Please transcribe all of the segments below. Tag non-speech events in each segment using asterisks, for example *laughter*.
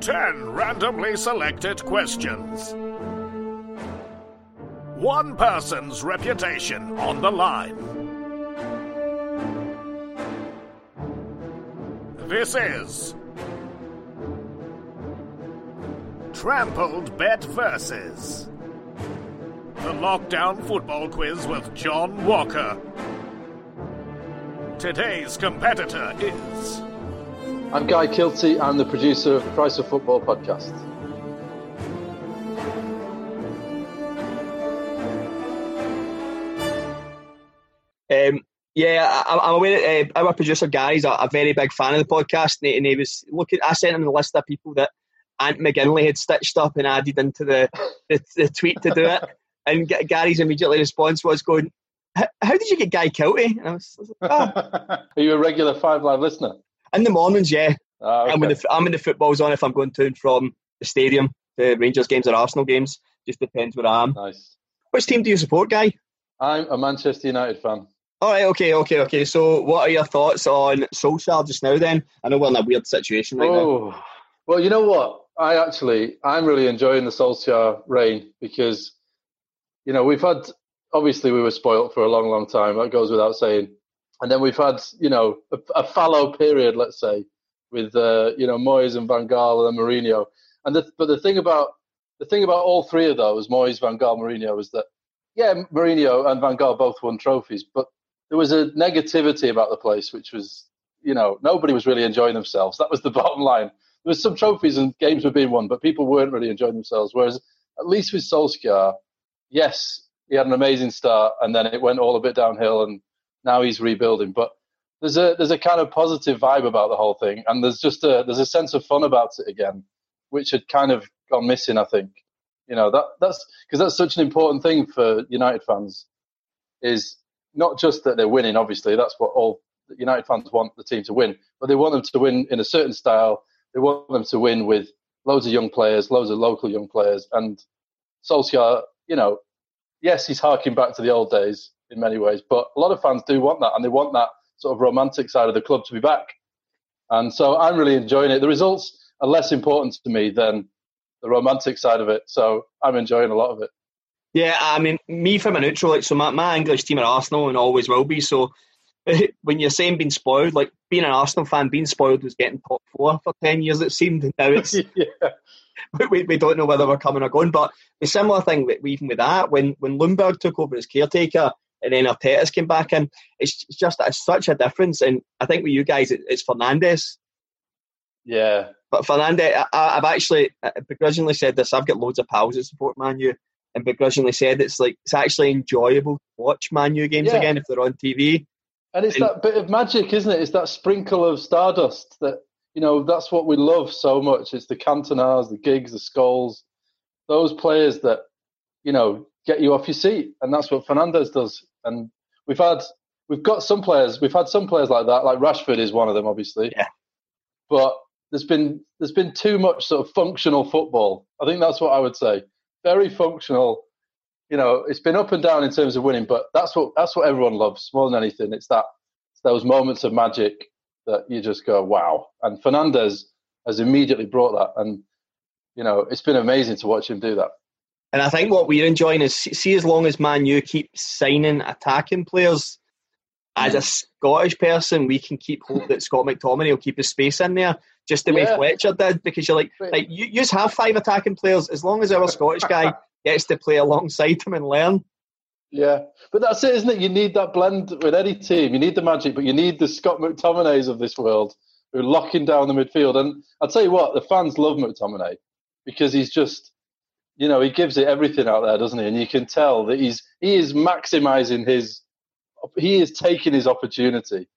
10 randomly selected questions. One person's reputation on the line. This is Trampled Bet Versus. The Lockdown Football Quiz with John Walker. Today's competitor is. I'm Guy Kilty. I'm the producer of the Price of Football podcast. Um, yeah, I, I'm aware that uh, our producer Gary's a, a, very big fan of the podcast, and he, and he, was looking. I sent him the list of people that Ant McGinley had stitched up and added into the, the, the tweet to do it. *laughs* And G- Gary's immediately response was going, "How did you get Guy Kilty?" And I was, I was like, oh. Are you a regular Five Live listener? In the mornings, yeah. Ah, okay. I'm when the I'm when the football's on. If I'm going to and from the stadium, the Rangers games or Arsenal games, just depends where I am. Nice. Which team do you support, Guy? I'm a Manchester United fan. All right, okay, okay, okay. So, what are your thoughts on Solskjaer just now? Then I know we're in a weird situation right oh. now. Well, you know what? I actually I'm really enjoying the Solskjaer reign because you know we've had obviously we were spoilt for a long, long time. That goes without saying. And then we've had you know a, a fallow period, let's say, with uh, you know Moyes and Van Gaal and Mourinho. And the, but the thing about the thing about all three of those, Moyes, Van Gaal, Mourinho, was that yeah, Mourinho and Van Gaal both won trophies, but there was a negativity about the place, which was you know nobody was really enjoying themselves. That was the *laughs* bottom line. There was some trophies and games were being won, but people weren't really enjoying themselves. Whereas at least with Solskjaer, yes, he had an amazing start, and then it went all a bit downhill, and now he's rebuilding. But there's a there's a kind of positive vibe about the whole thing, and there's just a there's a sense of fun about it again, which had kind of gone missing. I think, you know, that that's because that's such an important thing for United fans, is not just that they're winning. Obviously, that's what all United fans want the team to win, but they want them to win in a certain style. They want them to win with loads of young players, loads of local young players, and Solskjaer, you know, yes, he's harking back to the old days in many ways, but a lot of fans do want that, and they want that sort of romantic side of the club to be back. And so I'm really enjoying it. The results are less important to me than the romantic side of it. So I'm enjoying a lot of it. Yeah, I mean, me from a neutral, like, so my, my English team are Arsenal and always will be. So *laughs* when you're saying being spoiled, like being an Arsenal fan, being spoiled was getting top four for 10 years, it seemed. And now it's, *laughs* *laughs* yeah. we, we don't know whether we're coming or going. But the similar thing, even with that, when, when Ljungberg took over as caretaker, and then Arteta's came back in. It's just it's such a difference. And I think with you guys, it, it's Fernandes. Yeah. But Fernandes, I, have actually begrudgingly said this. I've got loads of pals that support Manu, and begrudgingly said it's like it's actually enjoyable to watch Manu games yeah. again if they're on TV. And it's and, that bit of magic, isn't it? It's that sprinkle of stardust that you know. That's what we love so much. It's the Cantonas, the Giggs, the Scholes, those players that you know get you off your seat, and that's what Fernandes does. And we've had we've got some players, we've had some players like that. Like Rashford is one of them, obviously. Yeah. But there's been there's been too much sort of functional football. I think that's what I would say. Very functional. You know, it's been up and down in terms of winning, but that's what that's what everyone loves more than anything. It's that it's those moments of magic that you just go wow. And Fernandes has immediately brought that, and you know, it's been amazing to watch him do that. And I think what we're enjoying is see as long as Man U keep signing attacking players, as a Scottish person, we can keep hope that Scott McTominay will keep his space in there, just the yeah. way Fletcher did. Because you're like, like you, you just have five attacking players as long as our Scottish guy *laughs* gets to play alongside him and learn. Yeah, but that's it, isn't it? You need that blend with any team. You need the magic, but you need the Scott McTominays of this world who are locking down the midfield. And I'll tell you what, the fans love McTominay because he's just you know, he gives it everything out there, doesn't he? And you can tell that he's he is maximizing his he is taking his opportunity.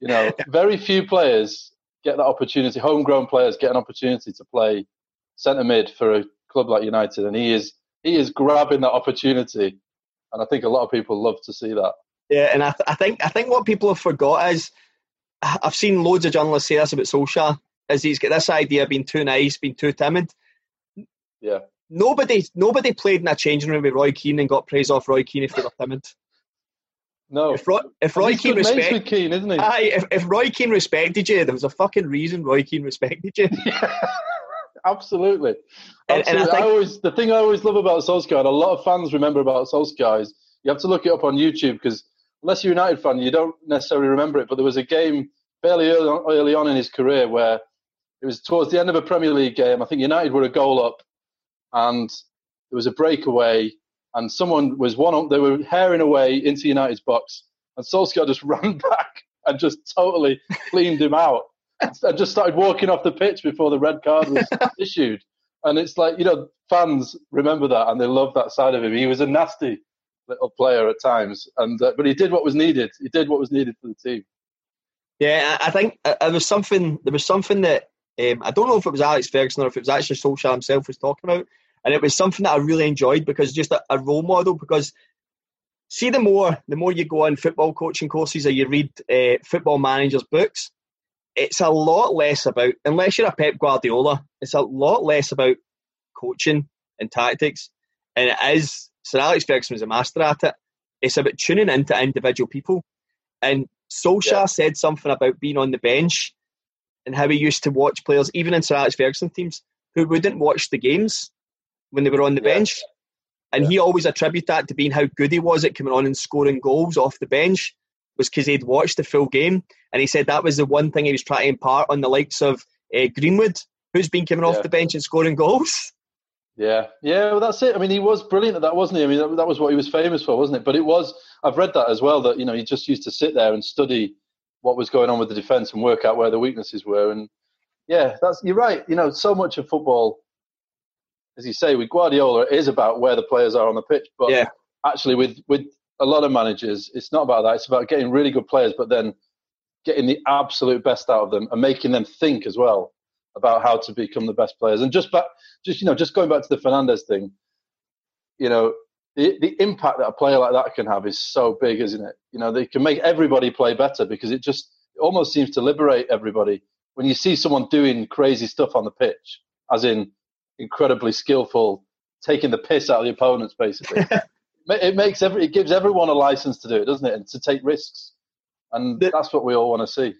You know, *laughs* very few players get that opportunity. Homegrown players get an opportunity to play centre mid for a club like United, and he is he is grabbing that opportunity, and I think a lot of people love to see that. Yeah, and I, th- I think I think what people have forgot is I've seen loads of journalists say this about Solskjaer is he's got this idea of being too nice, being too timid. Yeah. Nobody nobody played in a changing room with Roy Keane and got praise off Roy Keane if they were timid. No. If Roy, if Roy Keane respected Keane, isn't he? Aye, if, if Roy Keane respected you, there was a fucking reason Roy Keane respected you. *laughs* Yeah. Absolutely. And- and I Absolutely. I, always the thing I always love about Solskjaer, and a lot of fans remember about Solskjaer is you have to look it up on YouTube because unless you're a United fan, you don't necessarily remember it. But there was a game fairly early on, early on in his career where it was towards the end of a Premier League game. I think United were a goal up, and there was a breakaway, and someone was one. on- They were herring away into United's box, and Solskjaer just *laughs* ran back and just totally cleaned him out, *laughs* and just started walking off the pitch before the red card was *laughs* issued. And it's like you know, fans remember that, and they love that side of him. He was a nasty little player at times, and uh, but he did what was needed. He did what was needed for the team. Yeah, I I think uh, there was something. There was something that um, I don't know if it was Alex Ferguson or if it was actually Solskjaer himself was talking about, and it was something that I really enjoyed because just a, a role model. Because see, the more the more you go on football coaching courses or you read uh, football managers' books, it's a lot less about unless you're a Pep Guardiola. It's a lot less about coaching and tactics, and it is. Sir Alex Ferguson was a master at it. It's about tuning into individual people. And Solskjaer Yeah. said something about being on the bench and how he used to watch players, even in Sir Alex Ferguson teams, who wouldn't watch the games when they were on the Yeah. bench. And he always attributed that to being how good he was at coming on and scoring goals off the bench, was because he'd watched the full game. And he said that was the one thing he was trying to impart on the likes of uh, Greenwood, who's been coming Yeah. off the bench and scoring goals. *laughs* Yeah, yeah, well, that's it. I mean, he was brilliant at that, wasn't he? I mean, that, that was what he was famous for, wasn't it? But it was. I've read that as well. That you know, he just used to sit there and study what was going on with the defense and work out where the weaknesses were. And yeah, that's you're right. You know, so much of football, as you say, with Guardiola, it is about where the players are on the pitch. But Yeah. actually, with with a lot of managers, it's not about that. It's about getting really good players, but then getting the absolute best out of them and making them think as well about how to become the best players. And just back, just you know, just going back to the Fernandes thing, you know, the the impact that a player like that can have is so big, isn't it? You know, they can make everybody play better because it just it almost seems to liberate everybody when you see someone doing crazy stuff on the pitch, as in incredibly skillful, taking the piss out of the opponents, basically. *laughs* It makes every it gives everyone a license to do it, doesn't it? And to take risks, and The- that's what we all want to see.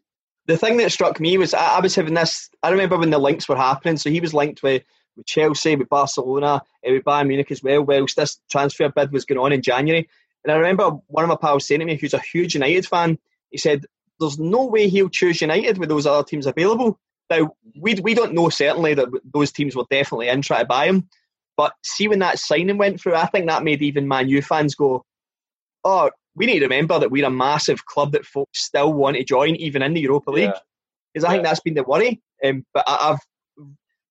the thing that struck me was I, I was having this. I remember when the links were happening. So he was linked with, with Chelsea, with Barcelona, eh, with Bayern Munich as well. Whilst this transfer bid was going on in January, and I remember one of my pals saying to me, who's a huge United fan, he said, "There's no way he'll choose United with those other teams available." Now we we don't know certainly that those teams were definitely in trying to buy him, but see when that signing went through, I think that made even Man U fans go, "Oh." We need to remember that we're a massive club that folks still want to join, even in the Europa League Yeah. because I think that's been the worry. Um, but I, I've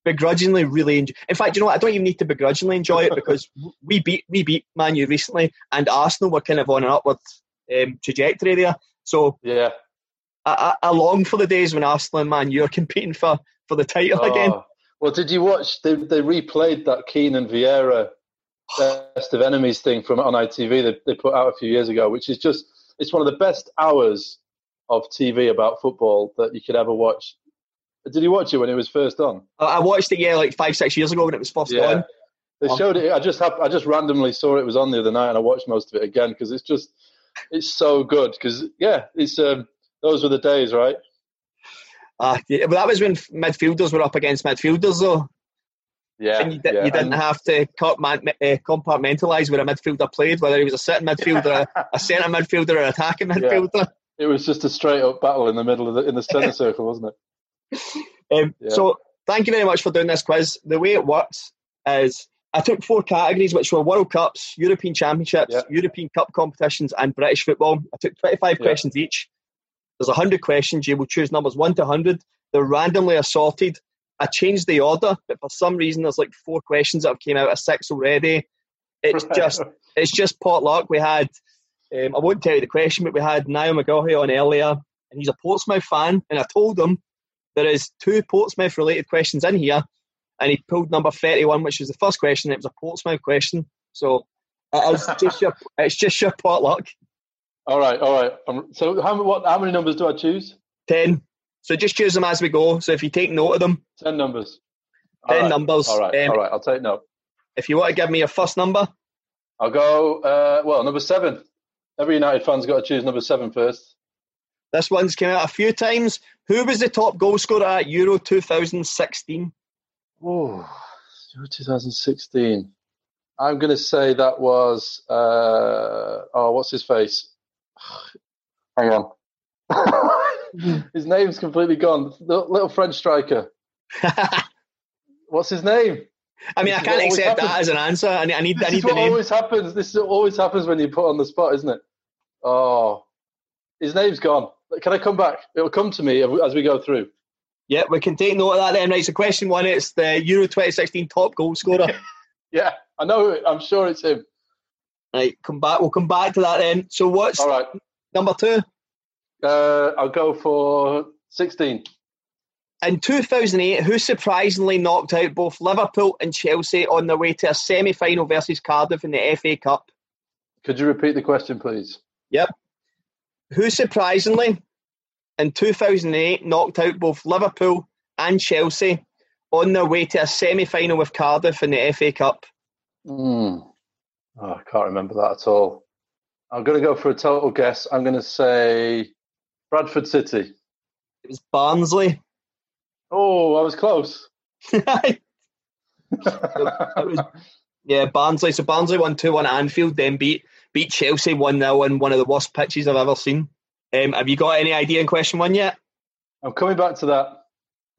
begrudgingly really enjoyed. In fact, you know what? I don't even need to begrudgingly enjoy it because *laughs* we beat we beat Man U recently, and Arsenal were kind of on an upward um, trajectory there. So Yeah. I, I, I long for the days when Arsenal and Man U are *laughs* competing for for the title again. Oh. Well, did you watch? They they replayed that Keane and Vieira *sighs* best of enemies thing from on ITV that they put out a few years ago, which is just it's one of the best hours of TV about football that you could ever watch. Did you watch it when it was first on? I, I watched it yeah like five six years ago when it was first Yeah. on. They Oh. showed it. I just hap- I just randomly saw it was on the other night, and I watched most of it again because it's just it's so good. Because yeah, it's um, those were the days, right? Uh, yeah, well, that was when midfielders were up against midfielders though. Yeah, and you, di- yeah. you didn't And- have to compartment- uh, compartmentalize where a midfielder played, whether he was a sitting midfielder, a, a centre midfielder, or an attacking midfielder. it was just a straight up battle in the middle of the in the centre *laughs* circle, wasn't it? *laughs* Um, Yeah. So, thank you very much for doing this quiz. The way it works is I took four categories, which were World Cups, European Championships, Yeah. European Cup competitions, and British football. I took 25 Yeah. questions each. There's 100 questions. You will choose numbers 1 to 100. They're randomly assorted. I changed the order, but for some reason, there's like four questions that have came out of six already. It's *laughs* just it's just pot luck. We had, um, I won't tell you the question, but we had Niall McGaughy on earlier, and he's a Portsmouth fan, and I told him there is two Portsmouth related questions in here, and he pulled number 31, which was the first question. It was a Portsmouth question. So it is *laughs* just your, it's just your potluck. All right, all right. Um, so how, what, how many numbers do I choose? 10. So just choose them as we go. So if you take note of them, 10 numbers. 10 right. numbers. All right, um, all right. I'll take note. If you want to give me your first number, I'll go, uh, well, number seven. Every United fan's got to choose number seven first. This one's came out a few times. Who was the top goal scorer at Euro 2016? Oh, Euro 2016. I'm going to say that was, uh, oh, what's his face? *sighs* Hang on. *laughs* his name's completely gone. The little French striker. *laughs* what's his name? I mean, this I can't accept that as an answer. I need, I need, this I need is what always happens. This always happens when you put on the spot, isn't it? Oh, his name's gone. Can I come back? It'll come to me as we go through. Yeah, we can take note of that then. Right, so question one, it's the Euro 2016 top goal scorer. *laughs* yeah, I know. I'm sure it's him. Right, come back. We'll come back to that then. So what's All right. number two? Uh, I'll go for 16. In 2008, who surprisingly knocked out both Liverpool and Chelsea on their way to a semi final versus Cardiff in the FA Cup? Could you repeat the question, please? Yep. Who surprisingly in 2008 knocked out both Liverpool and Chelsea on their way to a semi final with Cardiff in the FA Cup? Mm. Oh, I can't remember that at all. I'm going to go for a total guess. I'm going to say Bradford City. It was Barnsley. Oh, I was close. *laughs* was, yeah, Barnsley. So Barnsley won 2 1 Anfield, then beat beat Chelsea 1 0 on one of the worst pitches I've ever seen. Um, have you got any idea in question one yet? I'm coming back to that.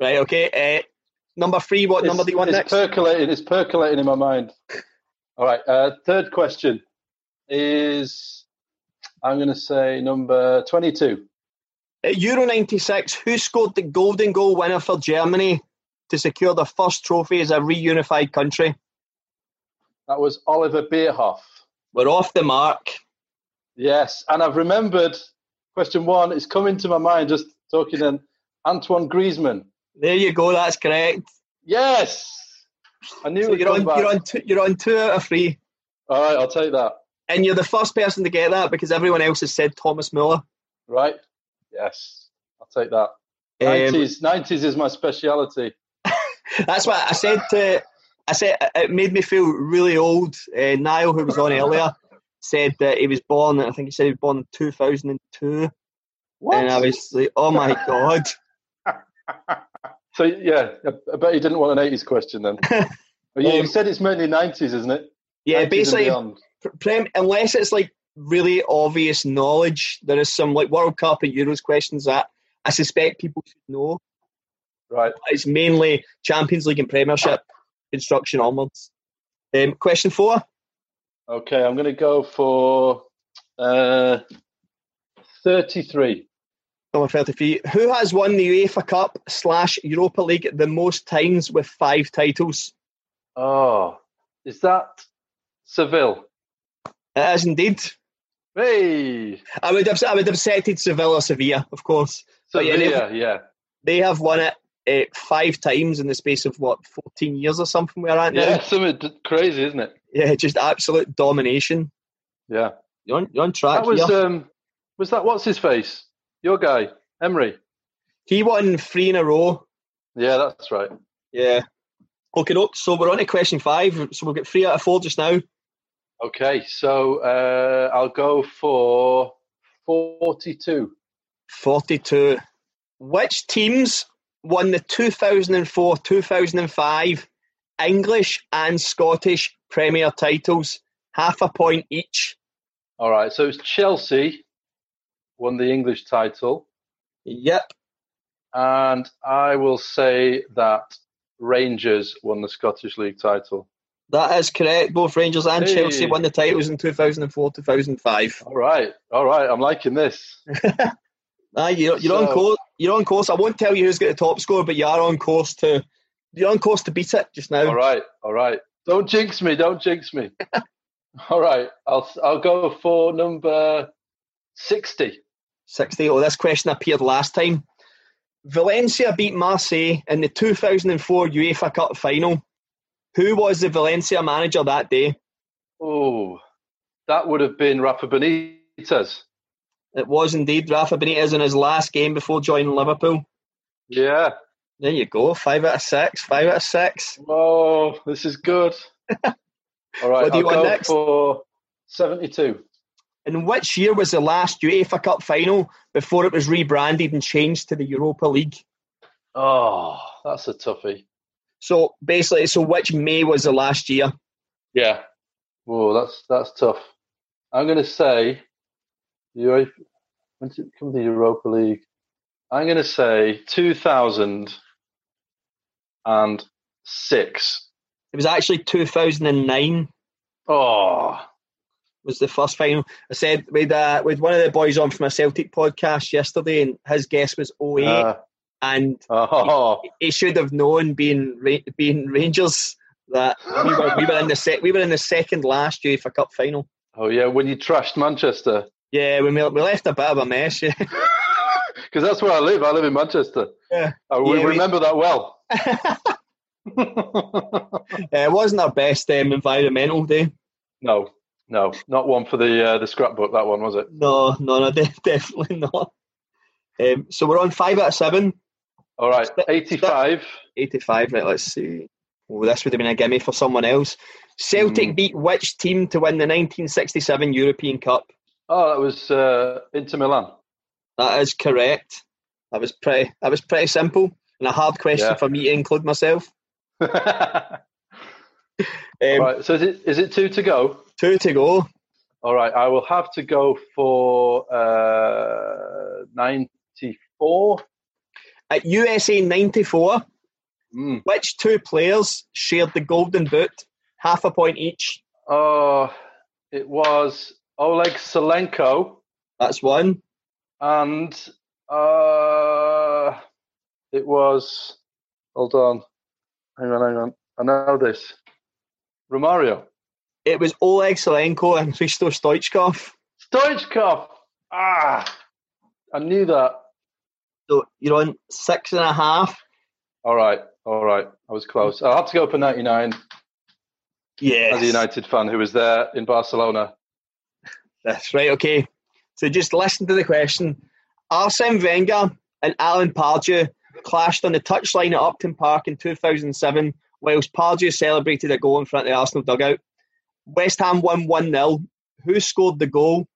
Right, okay. Uh, number three, what it's, number do you want it's next? Percolating, it's percolating in my mind. All right, uh, third question is I'm going to say number 22. At Euro 96, who scored the golden goal winner for Germany to secure the first trophy as a reunified country? That was Oliver Bierhoff. We're off the mark. Yes, and I've remembered question one. It's coming to my mind just talking in Antoine Griezmann. There you go. That's correct. Yes, I knew so you're on. You're on. Two, you're on two out of three. All right, I'll take that. And you're the first person to get that because everyone else has said Thomas Muller. Right. Yes, I'll take that. Nineties, um, nineties is my speciality. *laughs* that's what I said to. I said it made me feel really old. Uh, Niall, who was on earlier, said that he was born. I think he said he was born in two thousand and two. And I was like, "Oh my god!" *laughs* so yeah, I bet you didn't want an eighties question then. *laughs* you um, said it's mainly nineties, isn't it? Yeah, basically, unless it's like really obvious knowledge. There is some like World Cup and Euros questions that I suspect people should know. Right. It's mainly Champions League and Premiership construction onwards. Um, question four. Okay, I'm going to go for uh, 33. Number 33. Who has won the UEFA Cup slash Europa League the most times with five titles? Oh, is that Seville? It is indeed. Hey, I would have I would have cited Sevilla, Sevilla, of course. Sevilla, yeah, yeah. They have won it uh, five times in the space of what fourteen years or something. We're at yeah, now. *laughs* Something crazy, isn't it? Yeah, just absolute domination. Yeah, you're on, you're on track. That was here. um, was that what's his face? Your guy, Emery. He won three in a row. Yeah, that's right. Yeah. Okay, so we're on to question five. So we'll get three out of four just now. Okay, so uh, I'll go for 42. 42. Which teams won the 2004 2005 English and Scottish Premier titles? Half a point each. All right, so it's Chelsea won the English title. Yep. And I will say that Rangers won the Scottish League title. That is correct. Both Rangers and hey. Chelsea won the titles in 2004 2005. All right. All right. I'm liking this. *laughs* ah, you're, you're so, on course. You're on course. I won't tell you who's got the top score, but you are on course to you're on course to beat it just now. All right. All right. Don't jinx me. Don't jinx me. *laughs* all right. I'll I'll go for number 60. 60. Oh, this question appeared last time. Valencia beat Marseille in the 2004 UEFA Cup final. Who was the Valencia manager that day? Oh, that would have been Rafa Benitez. It was indeed Rafa Benitez in his last game before joining Liverpool. Yeah. There you go. Five out of six. Five out of six. Oh, this is good. *laughs* All right, What do you I'll want go next? for 72. In which year was the last UEFA Cup final before it was rebranded and changed to the Europa League? Oh, that's a toughie. So basically, so which May was the last year? Yeah. Whoa, that's that's tough. I'm going to say, Europa, when did it come the Europa League? I'm going to say 2006. It was actually 2009 Oh, was the first final. I said with uh, with one of the boys on from a Celtic podcast yesterday, and his guess was 08, uh, and oh, he should have known being being Rangers that we were we were in the sec- we were in the second last UEFA Cup final. oh yeah, when you trashed Manchester. Yeah, we we left a bit of a mess. Yeah. *laughs* Because that's where I live. I live in Manchester. Yeah. I we Yeah, we- remember that well. *laughs* *laughs* Uh, it wasn't our best um, environmental day. no, no, not one for the uh, the scrapbook. That one was it? No, no, no, de- definitely not. Um, so we're on five out of seven. All right, St- 85. 85, right, let's see. Oh, this would have been a gimme for someone else. Celtic Hmm. beat which team to win the 1967 European Cup? Oh, that was uh, Inter Milan. That is correct. That was pretty. That was pretty simple and a hard question Yeah. for me to include myself. *laughs* Um, right, so is it is it two to go? Two to go. All right, I will have to go for uh, 94. At USA 94, Mm. which two players shared the Golden Boot? Half a point each. Oh, it was Oleg Salenko That's one. and uh, it was. Hold on, hang on, hang on. I know this. Romario. It was Oleg Salenko and Hristo Stoichkov. Stoichkov. Ah, I knew that. So you're on six and a half. All right, all right. I was close. I'll have to go for 99 Yes. as a United fan who was there in Barcelona. That's right, okay. So just listen to the question. Arsene Wenger and Alan Pardew clashed on the touchline at Upton Park in 2007 whilst Pardew celebrated a goal in front of the Arsenal dugout. West Ham won 1 0. Who scored the goal?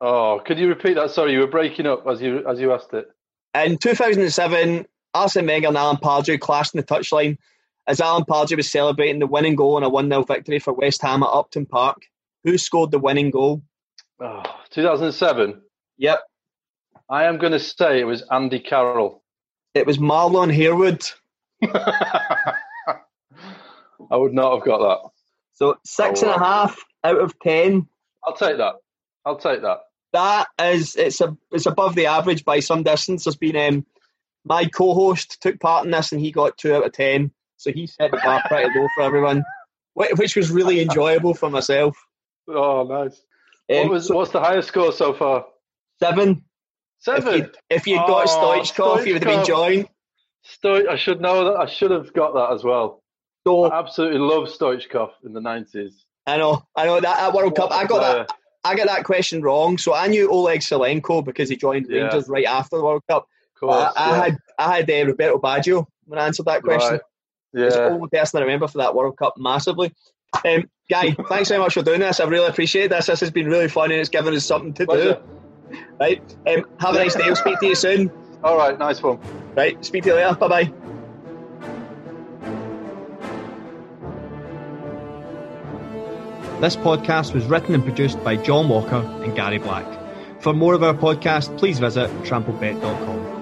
Oh, could you repeat that? Sorry, you were breaking up as you as you asked it. In 2007, Arsene Wenger and Alan Pardew clashed on the touchline as Alan Pardew was celebrating the winning goal in a 1 0 victory for West Ham at Upton Park. Who scored the winning goal? Oh, 2007. Yep, I am going to say it was Andy Carroll. it was Marlon Harewood. *laughs* I would not have got that. So six Oh, and a wow. half out of ten. I'll take that. I'll take that. That is it's a it's above the average by some distance. There's been um, my co-host took part in this and he got two out of ten. So he set the bar pretty low for everyone, which was really enjoyable for myself. *laughs* Oh, nice. Um, what was what's the highest score so far? seven? If Seven. you if you'd got Oh, Stoichkov, you would have been joined. Stoich, I should know that. I should have got that as well. So I absolutely love Stoichkov in the nineties. I know, I know that at World Cup, I got that. I got that question wrong. So I knew Oleg Salenko because he joined Yeah. Rangers right after the World Cup. Course, I, I had I had uh, Roberto Baggio when I answered that question. Right. It's the Yeah. only person I remember for that World Cup massively. Um, Guy, thanks so much for doing this. I really appreciate this. This has been really fun and it's given us something to Pleasure. do. Right. Um, have a nice day. I'll speak to you soon. All right. Nice one. Right. Speak to you later. Bye bye. This podcast was written and produced by John Walker and Gary Black. For more of our podcast, please visit tramplebet.com.